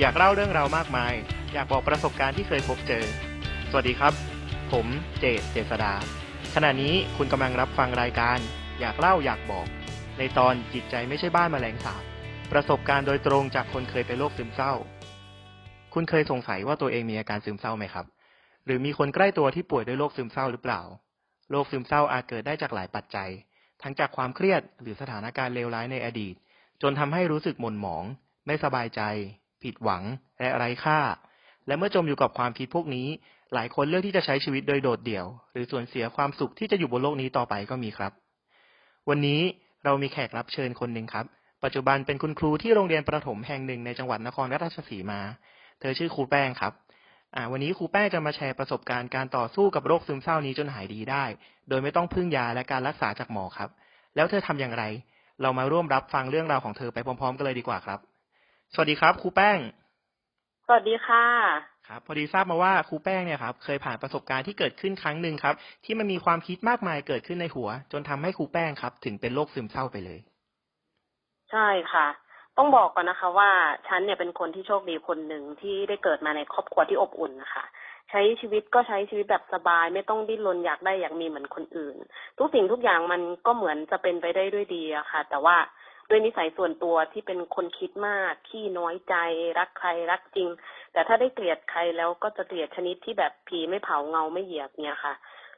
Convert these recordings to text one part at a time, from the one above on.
อยากเล่าเรื่องราวมากมาย อยากบอกประสบการณ์ที่เคยพบเจอ สวัสดีครับ ผมเจษเจษดา ขณะนี้คุณกำลังรับฟังรายการ อยากเล่าอยากบอก ในตอนจิตใจไม่ใช่บ้านแมลงสาบประสบการณ์โดยตรงจากคนเคยเป็นโรคซึมเศร้า คุณเคยสงสัยว่าตัวเองมีอาการซึมเศร้าไหมครับ หรือมีคนใกล้ตัวที่ป่วยด้วยโรคซึมเศร้าหรือเปล่า โรคซึมเศร้าอาจเกิดได้จากหลายปัจจัย ทั้งจากความเครียดหรือสถานการณ์เลวร้ายในอดีต จนทำให้รู้สึกหม่นหมอง ไม่สบายใจ ผิดหวังและไร้ค่า และเมื่อจมอยู่กับความคิดพวกนี้ หลายคนเลือกที่จะใช้ชีวิตโดยโดดเดี่ยว หรือสูญเสียความสุขที่จะอยู่บนโลกนี้ต่อไปก็มีครับ วันนี้เรามีแขกรับเชิญคนหนึ่งครับ ปัจจุบันเป็นคุณครูที่โรงเรียนประถมแห่งหนึ่งในจังหวัดนครราชสีมา เธอชื่อครูแป้งครับวันนี้ครูแป้งจะมาแชร์ประสบการณ์การต่อสู้กับโรคซึมเศร้านี้จนหายดีได้ โดยไม่ต้องพึ่งยาและการรักษาจากหมอครับ แล้วเธอทำอย่างไร เรามาร่วมรับฟังเรื่องราวของเธอไปพร้อม ๆ กันเลยดีกว่าครับ สวัสดีครับครูแป้ง สวัสดีค่ะ ครับ พอดีทราบมาว่าครูแป้งเนี่ยครับเคยผ่านประสบการณ์ที่เกิดขึ้นครั้งหนึ่งครับ ที่มันมีความคิดมากมายเกิดขึ้นในหัว จนทำให้ครูแป้งครับ ถึงเป็นโรคซึมเศร้าไปเลย ใช่ค่ะ ต้องบอกก่อนนะคะ ว่าฉันเนี่ยเป็นคนที่โชคดีคนหนึ่งที่ได้เกิดมาในครอบครัวที่อบอุ่นนะคะ ใช้ชีวิตก็ใช้ชีวิตแบบสบาย ไม่ต้องดิ้นรนอยากได้อยากมีเหมือนคนอื่น ทุกสิ่งทุกอย่างมันก็เหมือนจะเป็นไปได้ด้วยดีอะค่ะ แต่ว่า ด้วยนิสัยส่วนตัวที่เป็นคนคิดมากขี้น้อยใจรักใครรักจริง แต่ถ้าได้เกลียดใครแล้วก็จะเกลียดชนิดที่แบบผีไม่เผาเงาไม่เหยียบเนี่ยค่ะ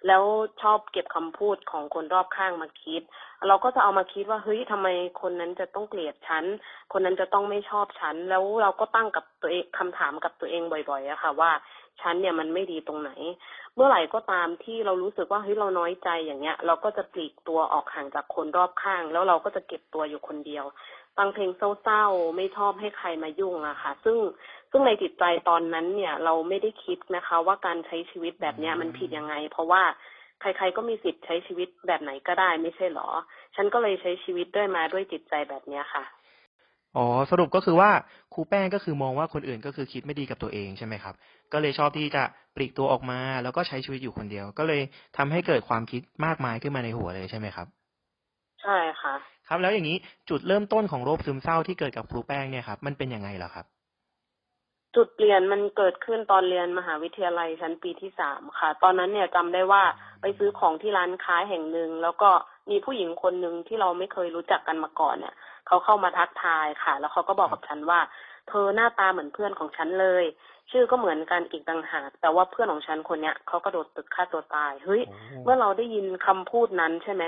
แล้วชอบเก็บคำพูดของคนรอบข้างมาคิด เราก็จะเอามาคิดว่าเฮ้ยทำไมคนนั้นจะต้องเกลียดฉันคนนั้นจะต้องไม่ชอบฉันแล้วเราก็ตั้งกับตัวเองคำถามกับตัวเองบ่อยๆอะค่ะ ว่า ฉันเนี่ยมันไม่ดีตรงไหน เมื่อไหร่ก็ตามที่เรารู้สึกว่าเฮ้ยเราน้อยใจอย่างเงี้ย เราก็จะปลีกตัวออกห่างจากคนรอบข้าง แล้วเราก็จะเก็บตัวอยู่คนเดียวฟังเพลงเศร้าๆไม่ชอบให้ใครมายุ่งอะค่ะ ซึ่งซึ่งในจิตใจตอนนั้นเนี่ย เราไม่ได้คิดนะคะ ว่าการใช้ชีวิตแบบเนี้ยมันผิดยังไง เพราะว่าใครๆก็มีสิทธิ์ใช้ชีวิตแบบไหนก็ได้ไม่ใช่หรอ ฉันก็เลยใช้ชีวิตด้วยมาด้วยจิตใจแบบเนี้ยค่ะ อ๋อสรุปก็คือว่าครูแป้งก็คือมองว่าคนอื่นก็คือคิดไม่ดีกับตัวเองใช่ไหมครับ ก็เลยชอบที่จะปลีกตัวออกมา แล้วก็ใช้ชีวิตอยู่คนเดียว ก็เลยทำให้เกิดความคิดมากมายขึ้นมาในหัวเลยใช่ไหมครับ ใช่ค่ะ ครับแล้วอย่างนี้จุดเริ่มต้นของโรคซึมเศร้าที่เกิดกับครูแป้งเนี่ยครับมันเป็นยังไงเหรอครับ จุดเปลี่ยนมันเกิดขึ้นตอนเรียนมหาวิทยาลัยชั้นปีที่สามค่ะ ตอนนั้นเนี่ยจำได้ว่าไปซื้อของที่ร้านค้าแห่งหนึ่งแล้วก็มีผู้หญิงคนหนึ่งที่เราไม่เคยรู้จักกันมาก่อนเนี่ยเขาเข้ามาทักทายค่ะ แล้วเขาก็บอกกับฉันว่า เธอหน้าตาเหมือนเพื่อนของฉันเลย ชื่อก็เหมือนกันอีกต่างหากแต่ว่าเพื่อนของฉันคนเนี้ยเขากระโดดตึกฆ่าตัวตายเฮ้ย เมื่อเราได้ยินคำพูดนั้นใช่ไหม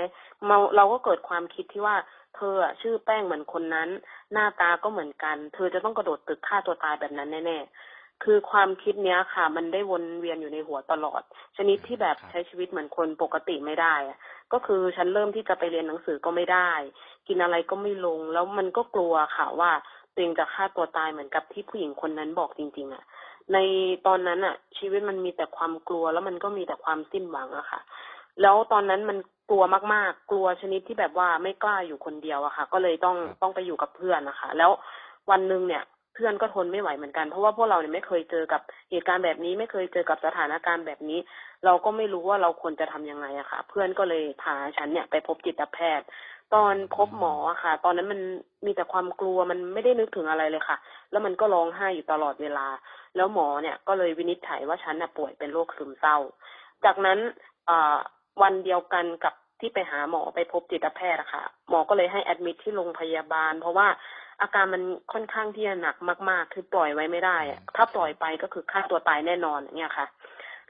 เราเราก็เกิดความคิดที่ว่า เธออะชื่อแป้งเหมือนคนนั้น หน้าตาก็เหมือนกัน เธอจะต้องกระโดดตึกฆ่าตัวตายแบบนั้นแน่ๆคือความคิดเนี้ยค่ะ มันได้วนเวียนอยู่ในหัวตลอด ชนิดที่แบบครับใช้ชีวิตเหมือนคนปกติไม่ได้อะก็คือฉันเริ่มที่จะไปเรียนหนังสือก็ไม่ได้ กินอะไรก็ไม่ลง แล้วมันก็กลัวค่ะว่า ตัวเองจะฆ่าตัวตายเหมือนกับที่ผู้หญิงคนนั้นบอกจริง ๆอะในตอนนั้นอะชีวิตมันมีแต่ความกลัวแล้วมันก็มีแต่ความสิ้นหวังอะค่ะ แล้วตอนนั้นมันกลัวมากๆ กลัวชนิดที่แบบว่าไม่กล้าอยู่คนเดียวอะค่ะ ก็เลยต้องครับต้องไปอยู่กับเพื่อนนะคะ แล้ววันหนึ่งเนี่ยเพื่อนก็ทนไม่ไหวเหมือนกันเพราะว่าพวกเราเนี่ยไม่เคยเจอกับเหตุการณ์แบบนี้ ไม่เคยเจอกับสถานการณ์แบบนี้ เราก็ไม่รู้ว่าเราควรจะทำยังไงอะค่ะ เพื่อนก็เลยพาฉันเนี่ยไปพบจิตแพทย์ ตอนพบหมออะค่ะ ตอนนั้นมันมีแต่ความกลัวมันไม่ได้นึกถึงอะไรเลยค่ะ แล้วมันก็ร้องไห้อยู่ตลอดเวลา แล้วหมอเนี่ยก็เลยวินิจฉัยว่าฉันน่ะป่วยเป็นโรคซึมเศร้า จากนั้นอ่าวันเดียวกันกับที่ไปหาหมอไปพบจิตแพทย์อะค่ะหมอก็เลยให้แอดมิทที่โรงพยาบาล เพราะว่าอาการมันค่อนข้างที่จะหนักมากๆ คือปล่อยไว้ไม่ได้อะถ้าปล่อยไปก็คือฆ่าตัวตายแน่นอนอย่างเงี้ยค่ะ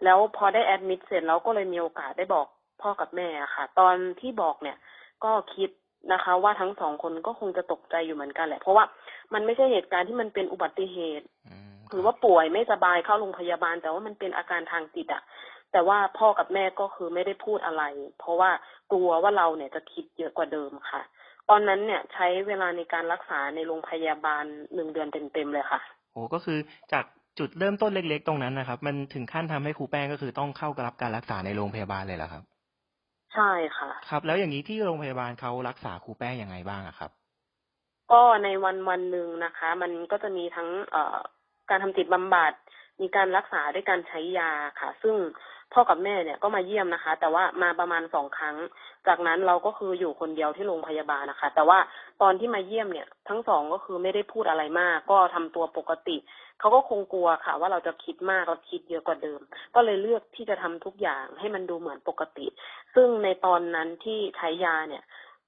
แล้วพอได้แอดมิดเสร็จเราก็เลยมีโอกาสได้บอกพ่อกับแม่อะค่ะ ตอนที่บอกเนี่ย ก็คิดนะคะ ว่าทั้งสองคนก็คงจะตกใจอยู่เหมือนกันแหละ เพราะว่ามันไม่ใช่เหตุการณ์ที่มันเป็นอุบัติเหตุอืมหรือว่าป่วยไม่สบายเข้าโรงพยาบาล แต่ว่ามันเป็นอาการทางจิตอะแต่ว่าพ่อกับแม่ก็คือไม่ได้พูดอะไร เพราะว่ากลัวว่าเราเนี่ยจะคิดเยอะกว่าเดิมค่ะ ตอนนั้นเนี่ยใช้เวลาในการรักษาในโรงพยาบาลหนึ่งเดือนเต็มๆเลยค่ะโอ้ก็คือจากจุดเริ่มต้นเล็ก ๆ ตรงนั้นนะครับ มันถึงขั้นทำให้ครูแป้งก็คือต้องเข้ารับการรักษาในโรงพยาบาลเลยเหรอครับ ใช่ค่ะ ครับ แล้วอย่างนี้ที่โรงพยาบาลเขารักษาครูแป้งยังไงบ้างอะครับ ก็ในวันวันหนึ่งนะคะ มันก็จะมีทั้งเอ่อการทำจิตบำบัดมีการรักษาด้วยการใช้ยาค่ะ ซึ่ง พ่อกับแม่เนี่ยก็มาเยี่ยมนะคะ แต่ว่ามาประมาณสองครั้ง จากนั้นเราก็คืออยู่คนเดียวที่โรงพยาบาลนะคะ แต่ว่าตอนที่มาเยี่ยมเนี่ย ทั้งสองก็คือไม่ได้พูดอะไรมาก ก็ทำตัวปกติเขาก็คงกลัวค่ะ ว่าเราจะคิดมากเราคิดเยอะกว่าเดิม ก็เลยเลือกที่จะทำทุกอย่างให้มันดูเหมือนปกติ ซึ่งในตอนนั้นที่ใช้ยาเนี่ย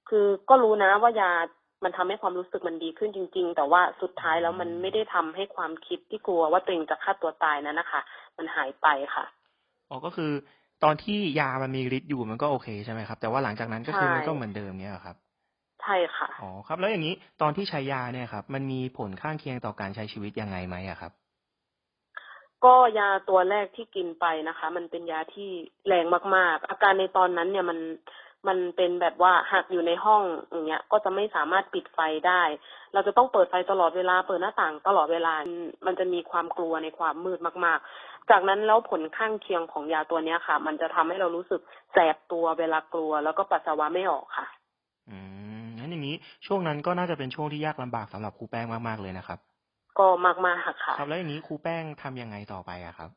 คือก็รู้นะว่ายามันทำให้ความรู้สึกมันดีขึ้นจริง ๆ แต่ว่าสุดท้ายแล้วมันไม่ได้ทำให้ความคิดที่กลัวว่าตัวเองจะฆ่าตัวตายนั้นนะคะ มันหายไปค่ะ อ๋อก็คือ ตอนที่ยามันมีฤทธิ์อยู่มันก็โอเคใช่ไหมครับ แต่ว่าหลังจากนั้นก็คือใช่มันก็เหมือนเดิมเนี้ยเหรอครับ ใช่ค่ะอ๋อครับ แล้วอย่างนี้ตอนที่ใช้ยาเนี่ยครับ มันมีผลข้างเคียงต่อการใช้ชีวิตยังไงไหมอะครับ ก็ยาตัวแรกที่กินไปนะคะ มันเป็นยาที่แรงมากๆ อาการในตอนนั้นเนี่ยมัน มันเป็นแบบว่าหากอยู่ในห้องอย่างเงี้ย ก็จะไม่สามารถปิดไฟได้ เราจะต้องเปิดไฟตลอดเวลา เปิดหน้าต่างตลอดเวลา มันจะมีความกลัวในความมืดมาก ๆ จากนั้นแล้วผลข้างเคียงของยาตัวเนี้ยค่ะ มันจะทำให้เรารู้สึกแสบตัวเวลากลัว แล้วก็ปัสสาวะไม่ออกค่ะ อืมงั้นอย่างนี้ช่วงนั้นก็น่าจะเป็นช่วงที่ยากลำบากสำหรับครูแป้งมากๆเลยนะครับ ก็มากๆค่ะครับแล้วอย่างนี้ครูแป้งทำยังไงต่อไปอะครับ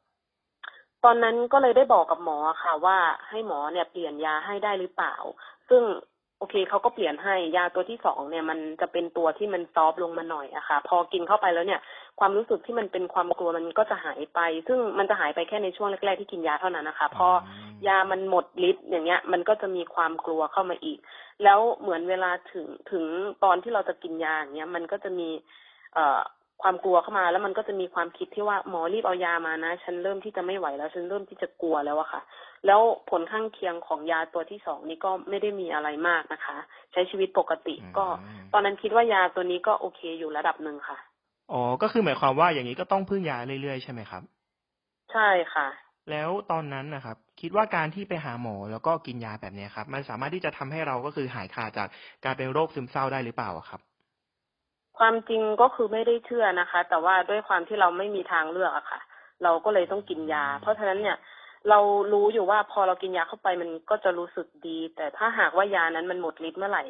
ตอนนั้นก็เลยได้บอกกับหมอค่ะ ว่าให้หมอเนี่ยเปลี่ยนยาให้ได้หรือเปล่า ซึ่งโอเคเขาก็เปลี่ยนให้ยาตัวที่สองเนี่ย มันจะเป็นตัวที่มันซอฟต์ลงมาหน่อยอะค่ะ พอกินเข้าไปแล้วเนี่ย ความรู้สึกที่มันเป็นความกลัวมันก็จะหายไป ซึ่งมันจะหายไปแค่ในช่วงแรกๆที่กินยาเท่านั้นนะคะ พอมยามันหมดฤทธิ์อย่างเงี้ย มันก็จะมีความกลัวเข้ามาอีก แล้วเหมือนเวลาถึงถึงตอนที่เราจะกินยาอย่างเงี้ยมันก็จะมี เอ่อ ความกลัวเข้ามา แล้วมันก็จะมีความคิดที่ว่าหมอรีบเอายามานะ ฉันเริ่มที่จะไม่ไหวแล้ว ฉันเริ่มที่จะกลัวแล้วอะค่ะ แล้วผลข้างเคียงของยาตัวที่สองนี่ก็ไม่ได้มีอะไรมากนะคะ ใช้ชีวิตปกติก็อืมตอนนั้นคิดว่ายาตัวนี้ก็โอเคอยู่ระดับหนึ่งค่ะอ๋อก็คือหมายความว่าอย่างนี้ก็ต้องพึ่งยาเรื่อยๆใช่ไหมครับ ใช่ค่ะ แล้วตอนนั้นนะครับ คิดว่าการที่ไปหาหมอแล้วก็กินยาแบบเนี้ยครับ มันสามารถที่จะทำให้เราก็คือหายขาดจากการเป็นโรคซึมเศร้าได้หรือเปล่าอะครับ ความจริงก็คือไม่ได้เชื่อนะคะ แต่ว่าด้วยความที่เราไม่มีทางเลือกอะค่ะ เราก็เลยต้องกินยา เพราะฉะนั้นเนี่ยเรารู้อยู่ว่าพอเรากินยาเข้าไปมันก็จะรู้สึกดี แต่ถ้าหากว่ายานั้นมันหมดฤทธิ์เมื่อไหร่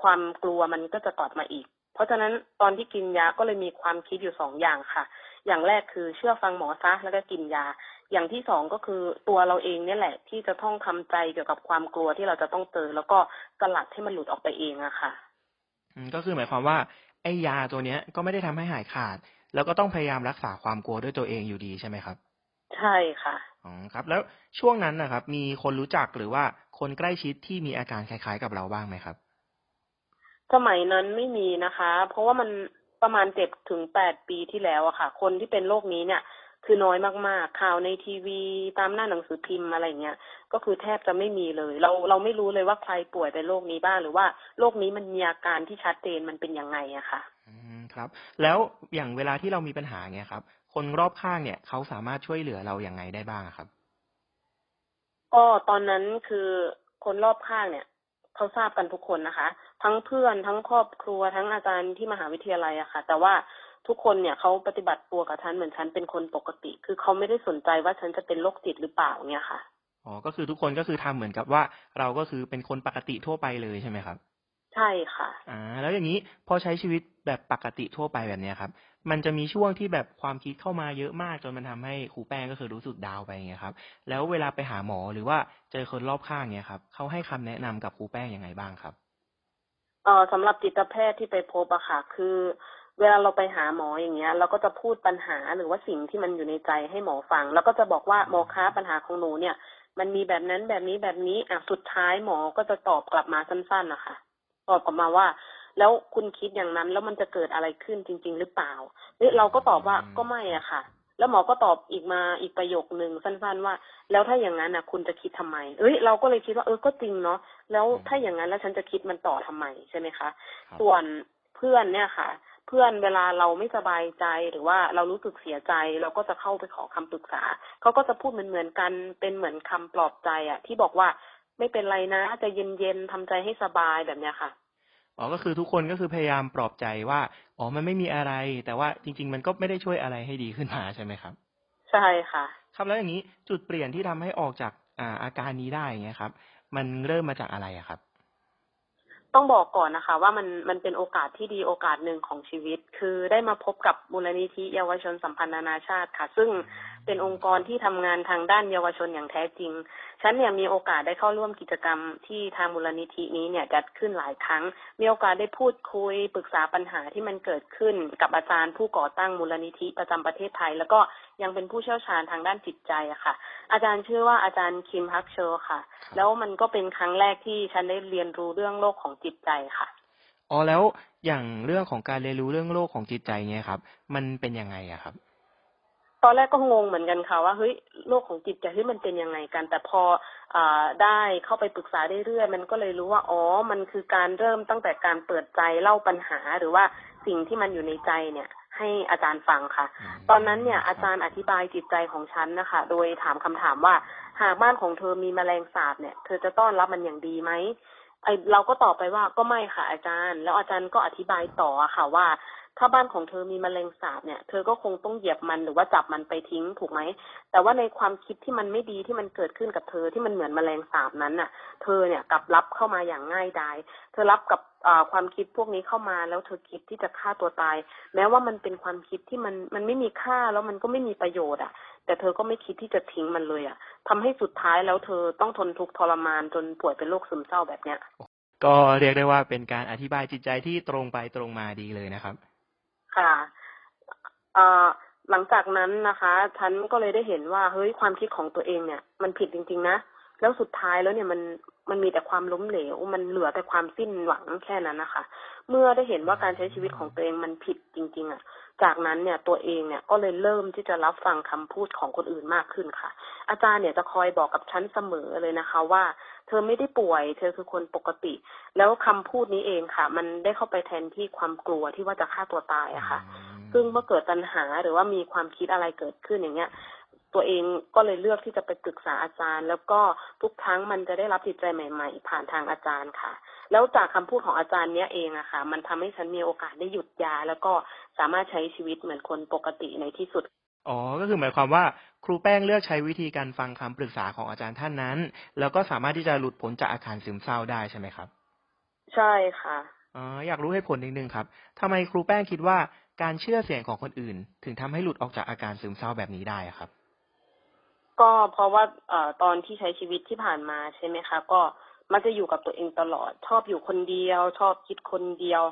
ความกลัวมันก็จะกลับมาอีก เพราะฉะนั้นตอนที่กินยาก็เลยมีความคิดอยู่สองอย่างค่ะ อย่างแรกคือเชื่อฟังหมอซะแล้วก็กินยา อย่างที่สองก็คือตัวเราเองเนี่ยแหละ ที่จะต้องทำใจเกี่ยวกับความกลัวที่เราจะต้องเจอแล้วก็สลัดให้มันหลุดออกไปเองอะค่ะก็คือหมายความว่า ไอ้ยาตัวเนี้ยก็ไม่ได้ทำให้หายขาด แล้วก็ต้องพยายามรักษาความกลัวด้วยตัวเองอยู่ดีใช่ไหมครับ ใช่ค่ะอ๋อครับ แล้วช่วงนั้นนะครับ มีคนรู้จักหรือว่าคนใกล้ชิดที่มีอาการคล้ายๆกับเราบ้างไหมครับ สมัยนั้นไม่มีนะคะ เพราะว่ามันประมาณเจ็ดถึงแปดปีที่แล้วอะค่ะ คนที่เป็นโรคนี้เนี่ย คือน้อยมากๆ ข่าวในทีวีตามหน้าหนังสือพิมพ์อะไรเงี้ย ก็คือแทบจะไม่มีเลย เราเราไม่รู้เลยว่าใครป่วยเป็นโรคนี้บ้างหรือว่าโรคนี้มันมีอาการที่ชัดเจนมันเป็นยังไงอะค่ะ อืมครับ แล้วอย่างเวลาที่เรามีปัญหาเนี่ยครับ คนรอบข้างเนี่ยเขาสามารถช่วยเหลือเราอย่างไงได้บ้างอะครับ ก็ตอนนั้นคือคนรอบข้างเนี่ยเขาทราบกันทุกคนนะคะ ทั้งเพื่อนทั้งครอบครัวทั้งอาจารย์ที่มหาวิทยาลัยอะค่ะ แต่ว่า ทุกคนเนี่ยเขาปฏิบัติตัวกับฉันเหมือนฉันเป็นคนปกติ คือเขาไม่ได้สนใจว่าฉันจะเป็นโรคจิตหรือเปล่าเนี่ยค่ะอ๋อก็คือทุกคนก็คือทำเหมือนกับว่า เราก็คือเป็นคนปกติทั่วไปเลยใช่ไหมครับ ใช่ค่ะ อ่า แล้วอย่างนี้พอใช้ชีวิตแบบปกติทั่วไปแบบเนี้ยครับ มันจะมีช่วงที่แบบความคิดเข้ามาเยอะมาก จนมันทำให้ครูแป้งก็คือรู้สึกดาวน์ไปอย่างเงี้ยครับ แล้วเวลาไปหาหมอหรือว่าเจอคนรอบข้างเนี้ยครับเขาให้คำแนะนำกับครูแป้งยังไงบ้างครับเอ่อสำหรับจิตแพทย์ที่ไปพบอะค่ะ คือ เวลาเราไปหาหมออย่างเงี้ย เราก็จะพูดปัญหาหรือว่าสิ่งที่มันอยู่ในใจให้หมอฟัง แล้วก็จะบอกว่าหมอคะปัญหาของหนูเนี่ย มันมีแบบนั้นแบบนี้แบบนี้อะสุดท้ายหมอก็จะตอบกลับมาสั้นๆนะคะตอบกลับมาว่า แล้วคุณคิดอย่างนั้นแล้วมันจะเกิดอะไรขึ้นจริง ๆ หรือเปล่าเฮ้ยเราก็ตอบว่าอืมก็ไม่อะค่ะ แล้วหมอก็ตอบอีกมาอีกประโยคนึงสั้น ๆ ว่า แล้วถ้าอย่างนั้นนะคุณจะคิดทำไม เอ้ยเราก็เลยคิดว่าเออก็จริงเนาะแล้วถ้าอย่างนั้นแล้วฉันจะคิดมันต่อทำไมใช่ไหมคะครับส่วนเพื่อนเนี่ยค่ะ เพื่อนเวลาเราไม่สบายใจหรือว่าเรารู้สึกเสียใจ เราก็จะเข้าไปขอคำปรึกษาเขาก็จะพูดเหมือนเหมือนๆกันเป็นเหมือนคำปลอบใจอะที่บอกว่าไม่เป็นไรนะใจะเย็นๆทำใจให้สบายแบบเนี้ยค่ะอ๋อก็คือทุกคนก็คือพยายามปลอบใจว่าอ๋อมันไม่มีอะไร แต่ว่าจริง ๆ มันก็ไม่ได้ช่วยอะไรให้ดีขึ้นมาใช่ไหมครับ ใช่ค่ะ ครับแล้วอย่างนี้จุดเปลี่ยนที่ทำให้ออกจากอ่าอาการนี้ได้อย่างเงี้ยครับ มันเริ่มมาจากอะไรอะครับ ต้องบอกก่อนนะคะ ว่ามันมันเป็นโอกาสที่ดีโอกาสหนึ่งของชีวิต คือได้มาพบกับมูลนิธิเยาวชนสัมพันธ์นานาชาติค่ะ ซึ่ง เป็นองค์กรที่ทำงานทางด้านเยาวชนอย่างแท้จริง ฉันเนี่ยมีโอกาสได้เข้าร่วมกิจกรรมที่ทางมูลนิธินี้เนี่ยจัดขึ้นหลายครั้ง มีโอกาสได้พูดคุยปรึกษาปัญหาที่มันเกิดขึ้นกับอาจารย์ผู้ก่อตั้งมูลนิธิประจำประเทศไทย แล้วก็ยังเป็นผู้เชี่ยวชาญทางด้านจิตใจอะค่ะ อาจารย์ชื่อว่าอาจารย์คิมฮักเชอร์ค่ะ แล้วมันก็เป็นครั้งแรกที่ฉันได้เรียนรู้เรื่องโลกของจิตใจค่ะอ๋อแล้วอย่างเรื่องของการเรียนรู้เรื่องโลกของจิตใจเนี่ยครับ มันเป็นยังไงอะครับ ตอนแรกก็งงเหมือนกันค่ะว่าเฮ้ยโลกของจิตใจเฮ้ยมันเป็นยังไงกัน แต่พออาได้เข้าไปปรึกษาเรื่อยๆมันก็เลยรู้ว่าอ๋อมันคือการเริ่มตั้งแต่การเปิดใจเล่าปัญหาหรือว่าสิ่งที่มันอยู่ในใจเนี่ย ให้อาจารย์ฟังค่ะ ตอนนั้นเนี่ยอาจารย์อธิบายจิตใจของฉันนะคะ โดยถามคำถามว่าหากบ้านของเธอมีแมลงสาบเนี่ย เธอจะต้อนรับมันอย่างดีไหมไอเราก็ตอบไปว่าก็ไม่ค่ะอาจารย์ แล้วอาจารย์ก็อธิบายต่ออะค่ะว่า ถ้าบ้านของเธอมีแมลงสาบเนี่ย เธอก็คงต้องเหยียบมันหรือว่าจับมันไปทิ้งถูกไหม แต่ว่าในความคิดที่มันไม่ดีที่มันเกิดขึ้นกับเธอที่มันเหมือนแมลงสาบนั้นน่ะ เธอเนี่ยกลับรับเข้ามาอย่างง่ายดาย เธอรับกับความคิดพวกนี้เข้ามาแล้วเธอคิดที่จะฆ่าตัวตาย แม้ว่ามันเป็นความคิดที่มันมันไม่มีค่าแล้วมันก็ไม่มีประโยชน์อะ แต่เธอก็ไม่คิดที่จะทิ้งมันเลยอะทำให้สุดท้ายแล้วเธอต้องทนทุกข์ทรมานจนป่วยเป็นโรคซึมเศร้าแบบเนี้ยก็เรียกได้ว่าเป็นการอธิบายจิตใจที่ตรงไปตรงมาดีเลยนะครับ ค่ะหลังจากนั้นนะคะฉันก็เลยได้เห็นว่าเฮ้ยความคิดของตัวเองเนี่ย มันผิดจริง ๆ นะแล้วสุดท้ายแล้วเนี่ยมัน มันมีแต่ความล้มเหลว มันเหลือแต่ความสิ้นหวังแค่นั้นนะคะ เมื่อได้เห็นว่าการใช้ชีวิตของตัวเองมันผิดจริง ๆอะ จากนั้นเนี่ยตัวเองเนี่ยก็เลยเริ่มที่จะรับฟังคำพูดของคนอื่นมากขึ้นค่ะ อาจารย์เนี่ยจะคอยบอกกับฉันเสมอเลยนะคะ ว่า เธอไม่ได้ป่วย เธอคือคนปกติ แล้วคำพูดนี้เองค่ะ มันได้เข้าไปแทนที่ความกลัวที่ว่าจะฆ่าตัวตายอะค่ะ ซึ่งเมื่อเกิดปัญหาหรือว่ามีความคิดอะไรเกิดขึ้นอย่างเงี้ย ตัวเองก็เลยเลือกที่จะไปปรึกษาอาจารย์ แล้วก็ทุกครั้งมันจะได้รับจิตใจใหม่ ๆ ผ่านทางอาจารย์ค่ะ แล้วจากคำพูดของอาจารย์เนี้ยเองอะค่ะ มันทำให้ฉันมีโอกาสได้หยุดยา แล้วก็สามารถใช้ชีวิตเหมือนคนปกติในที่สุดอ๋อ ก็คือหมายความว่าครูแป้งเลือกใช้วิธีการฟังคำปรึกษาของอาจารย์ท่านนั้น แล้วก็สามารถที่จะหลุดพ้นจากอาการซึมเศร้าได้ใช่ไหมครับ ใช่ค่ะอ๋ออยากรู้ให้ผลนิดนึงครับทำไมครูแป้งคิดว่าการเชื่อเสียงของคนอื่น ถึงทำให้หลุดออกจากอาการซึมเศร้าแบบนี้ได้ครับ ก็เพราะว่าเอ่อตอนที่ใช้ชีวิตที่ผ่านมาใช่ไหมคะ ก็มันจะอยู่กับตัวเองตลอด ชอบอยู่คนเดียว ชอบคิดคนเดียว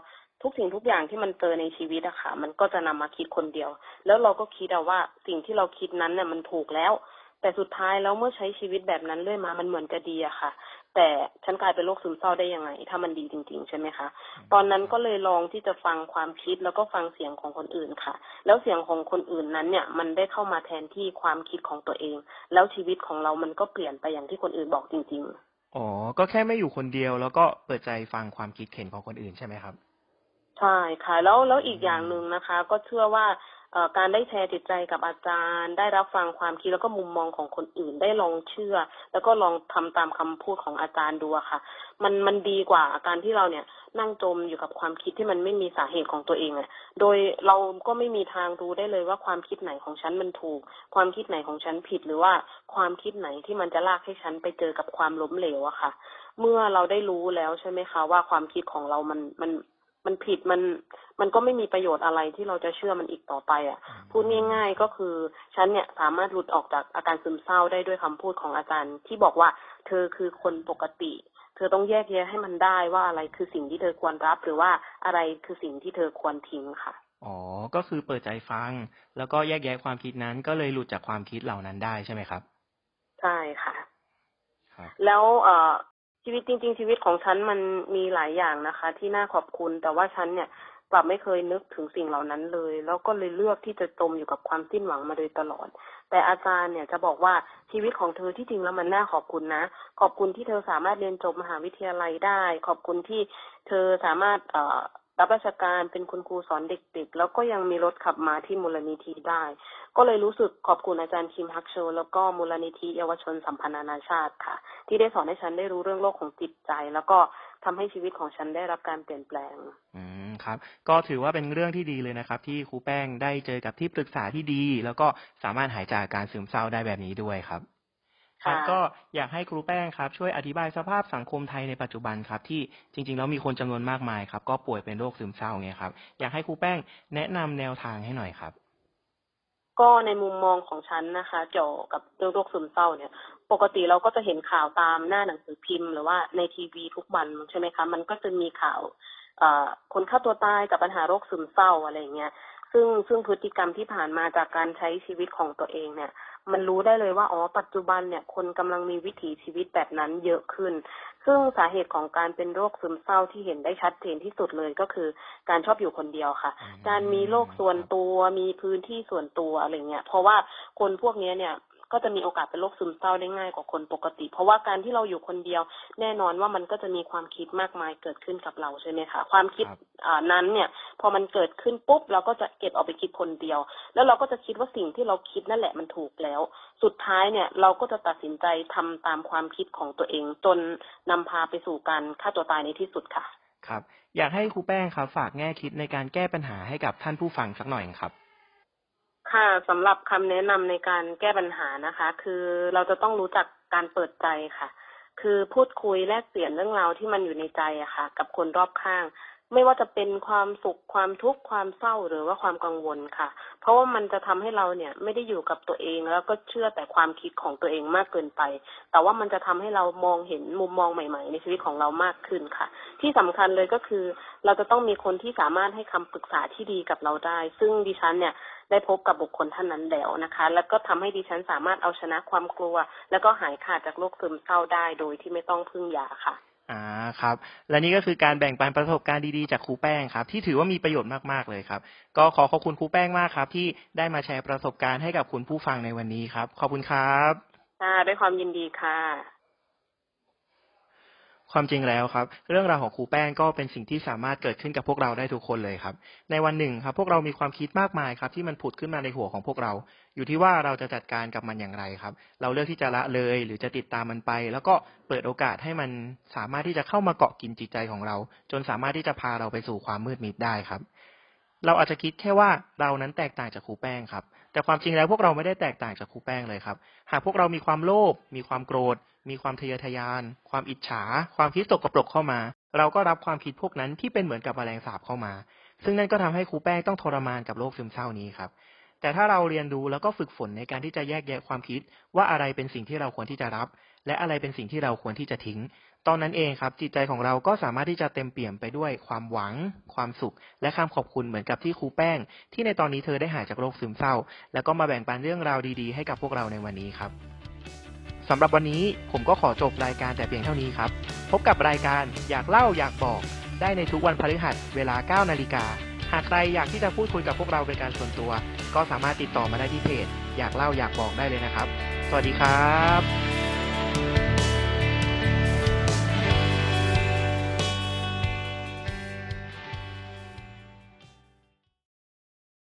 ทุกสิ่งทุกอย่างที่มันเจอในชีวิตอะค่ะ มันก็จะนำมาคิดคนเดียว แล้วเราก็คิดเอาว่าสิ่งที่เราคิดนั้นเนี่ยมันถูกแล้ว แต่สุดท้ายแล้วเมื่อใช้ชีวิตแบบนั้นเรื่อยมา มันเหมือนจะดีอะค่ะ แต่ฉันกลายเป็นโรคซึมเศร้าได้ยังไง ถ้ามันดีจริง ๆ ใช่ไหมคะ ตอนนั้นก็เลยลองที่จะฟังความคิดแล้วก็ฟังเสียงของคนอื่นค่ะ แล้วเสียงของคนอื่นนั้นเนี่ยมันได้เข้ามาแทนที่ความคิดของตัวเอง แล้วชีวิตของเรามันก็เปลี่ยนไปอย่างที่คนอื่นบอกจริง ๆ อ๋อ ก็แค่ไม่อยู่คนเดียว แล้วก็เปิดใจฟังความคิดเห็นของคนอื่นใช่ไหมครับ ใช่ค่ะ แล้วแล้วอีกอย่างหนึ่งนะคะ ก็เชื่อว่า การได้แชร์จิตใจกับอาจารย์ ได้รับฟังความคิดแล้วก็มุมมองของคนอื่นได้ลองเชื่อ แล้วก็ลองทำตามคำพูดของอาจารย์ดูอะค่ะ มันมันดีกว่าการที่เราเนี่ยนั่งจมอยู่กับความคิดที่มันไม่มีสาเหตุของตัวเองอะโดยเราก็ไม่มีทางรู้ได้เลยว่าความคิดไหนของฉันมันถูก ความคิดไหนของฉันผิดหรือว่าความคิดไหนที่มันจะลากให้ฉันไปเจอกับความล้มเหลวอะค่ะ เมื่อเราได้รู้แล้วใช่ไหมคะว่าความคิดของเรามันมัน มันผิดมันมันก็ไม่มีประโยชน์อะไรที่เราจะเชื่อมันอีกต่อไปอะ พูดง่าย ๆก็คือฉันเนี่ยสามารถหลุดออกจากอาการซึมเศร้าได้ด้วยคำพูดของอาจารย์ ที่บอกว่าเธอคือคนปกติ เธอต้องแยกแยะให้มันได้ว่าอะไรคือสิ่งที่เธอควรรับ หรือว่าอะไรคือสิ่งที่เธอควรทิ้งค่ะอ๋อ ก็คือเปิดใจฟัง แล้วก็แยกแยะความคิดนั้น ก็เลยหลุดจากความคิดเหล่านั้นได้ใช่ไหมครับ ใช่ค่ะครับแล้วเอ่อ ชีวิตจริง ๆ ชีวิตของฉันมันมีหลายอย่างนะคะ ที่น่าขอบคุณ แต่ว่าฉันเนี่ยกลับไม่เคยนึกถึงสิ่งเหล่านั้นเลย แล้วก็เลยเลือกที่จะจมอยู่กับความสิ้นหวังมาโดยตลอด แต่อาจารย์เนี่ยจะบอกว่าชีวิตของเธอที่จริงแล้วมันน่าขอบคุณนะ ขอบคุณที่เธอสามารถเรียนจบมหาวิทยาลัยได้ ขอบคุณที่เธอสามารถเอ่อ รับราชการเป็นคุณครูสอนเด็กๆ แล้วก็ยังมีรถขับมาที่มูลนิธิได้ ก็เลยรู้สึกขอบคุณอาจารย์คิมฮักโช แล้วก็มูลนิธิเยาวชนสัมพันธ์นานาชาติค่ะ ที่ได้สอนให้ฉันได้รู้เรื่องโลกของจิตใจ แล้วก็ทำให้ชีวิตของฉันได้รับการเปลี่ยนแปลง อืมครับ ก็ถือว่าเป็นเรื่องที่ดีเลยนะครับ ที่ครูแป้งได้เจอกับที่ปรึกษาที่ดี แล้วก็สามารถหายจากการซึมเศร้าได้แบบนี้ด้วยครับ ครับค่ะก็อยากให้ครูแป้งครับ ช่วยอธิบายสภาพสังคมไทยในปัจจุบันครับ ที่จริง ๆ แล้วมีคนจำนวนมากมายครับ ก็ป่วยเป็นโรคซึมเศร้าไงครับ อยากให้ครูแป้งแนะนำแนวทางให้หน่อยครับ ก็ในมุมมองของฉันนะคะ เกี่ยวกับเรื่องโรคซึมเศร้าเนี่ย ปกติเราก็จะเห็นข่าวตามหน้าหนังสือพิมพ์ หรือว่าในทีวีทุกวันใช่ไหมคะมันก็จะมีข่าวเอ่อคนฆ่าตัวตายกับปัญหาโรคซึมเศร้าอะไรเงี้ยซึ่งซึ่งพฤติกรรมที่ผ่านมาจากการใช้ชีวิตของตัวเองเนี่ย มันรู้ได้เลยว่าอ๋อปัจจุบันเนี่ยคนกำลังมีวิถีชีวิตแบบนั้นเยอะขึ้น ซึ่งสาเหตุของการเป็นโรคซึมเศร้าที่เห็นได้ชัดเจนที่สุดเลยก็คือ การชอบอยู่คนเดียวค่ะอืมการมีโลกส่วนตัวมีพื้นที่ส่วนตัวอะไรเงี้ยเพราะว่าคนพวกเนี้ยเนี่ย ก็จะมีโอกาสเป็นโรคซึมเศร้าได้ง่ายกว่าคนปกติ เพราะว่าการที่เราอยู่คนเดียว แน่นอนว่ามันก็จะมีความคิดมากมายเกิดขึ้นกับเราใช่ไหมคะความคิดครับอ่านั้นเนี่ย พอมันเกิดขึ้นปุ๊บเราก็จะเก็บเอาไปคิดคนเดียว แล้วเราก็จะคิดว่าสิ่งที่เราคิดนั่นแหละมันถูกแล้ว สุดท้ายเนี่ยเราก็จะตัดสินใจทำตามความคิดของตัวเอง จนนำพาไปสู่การฆ่าตัวตายในที่สุดค่ะ ครับ อยากให้ครูแป้งครับฝากแง่คิดในการแก้ปัญหาให้กับท่านผู้ฟังสักหน่อยครับ ค่ะสำหรับคำแนะนำในการแก้ปัญหานะคะ คือเราจะต้องรู้จักการเปิดใจค่ะ คือพูดคุยแลกเปลี่ยนเรื่องราวที่มันอยู่ในใจอะค่ะ กับคนรอบข้าง ไม่ว่าจะเป็นความสุขความทุกข์ความเศร้าหรือว่าความกังวลค่ะ เพราะว่ามันจะทำให้เราเนี่ยไม่ได้อยู่กับตัวเองแล้วก็เชื่อแต่ความคิดของตัวเองมากเกินไป แต่ว่ามันจะทำให้เรามองเห็นมุมมองใหม่ๆ ในชีวิตของเรามากขึ้นค่ะ ที่สำคัญเลยก็คือ เราจะต้องมีคนที่สามารถให้คำปรึกษาที่ดีกับเราได้ ซึ่งดิฉันเนี่ย ได้พบกับบุคคลท่านนั้นแล้วนะคะ แล้วก็ทำให้ดิฉันสามารถเอาชนะความกลัว แล้วก็หายขาดจากโรคซึมเศร้าได้โดยที่ไม่ต้องพึ่งยาค่ะอ่าครับ และนี่ก็คือการแบ่งปันประสบการณ์ดีๆจากครูแป้งครับ ที่ถือว่ามีประโยชน์มากๆเลยครับ ก็ขอขอบคุณครูแป้งมากครับ ที่ได้มาแชร์ประสบการณ์ให้กับคุณผู้ฟังในวันนี้ครับ ขอบคุณครับ ค่ะด้วยความยินดีค่ะ ความจริงแล้วครับ เรื่องราวของครูแป้งก็เป็นสิ่งที่สามารถเกิดขึ้นกับพวกเราได้ทุกคนเลยครับ ในวันหนึ่งครับ พวกเรามีความคิดมากมายครับ ที่มันผุดขึ้นมาในหัวของพวกเรา อยู่ที่ว่าเราจะจัดการกับมันอย่างไรครับ เราเลือกที่จะละเลย หรือจะติดตามมันไป แล้วก็เปิดโอกาสให้มันสามารถที่จะเข้ามาเกาะกินจิตใจของเรา จนสามารถที่จะพาเราไปสู่ความมืดมิดได้ครับ เราอาจจะคิดแค่ว่าเรานั้นแตกต่างจากครูแป้งครับ แต่ความจริงแล้วพวกเราไม่ได้แตกต่างจากครูแป้งเลยครับ หากพวกเรามีความโลภมีความโกรธ มีความทะเยอทะยาน ความอิจฉา ความคิดตกกระปรกเข้ามา เราก็รับความคิดพวกนั้นที่เป็นเหมือนกับแมลงสาบเข้ามา ซึ่งนั่นก็ทำให้ครูแป้งต้องทรมานกับโรคซึมเศร้านี้ครับ แต่ถ้าเราเรียนรู้แล้วก็ฝึกฝนในการที่จะแยกแยะความคิด ว่าอะไรเป็นสิ่งที่เราควรที่จะรับ และอะไรเป็นสิ่งที่เราควรที่จะทิ้ง ตอนนั้นเองครับจิตใจของเราก็สามารถที่จะเต็มเปี่ยมไปด้วยความหวัง ความสุข และคำขอบคุณเหมือนกับที่ครูแป้ง ที่ในตอนนี้เธอได้หายจากโรคซึมเศร้า แล้วก็มาแบ่งปันเรื่องราวดี ๆ ให้กับพวกเราในวันนี้ครับ สำหรับวันนี้ผมก็ขอจบรายการแต่เพียงเท่านี้ครับ พบกับรายการอยากเล่าอยากบอก ได้ในทุกวันพฤหัสเวลา 9 นาฬิกา หากใครอยากที่จะพูดคุยกับพวกเราเป็นการส่วนตัว ก็สามารถติดต่อมาได้ที่เพจ อยากเล่าอยากบอกได้เลยนะครับ สวัสดีครับ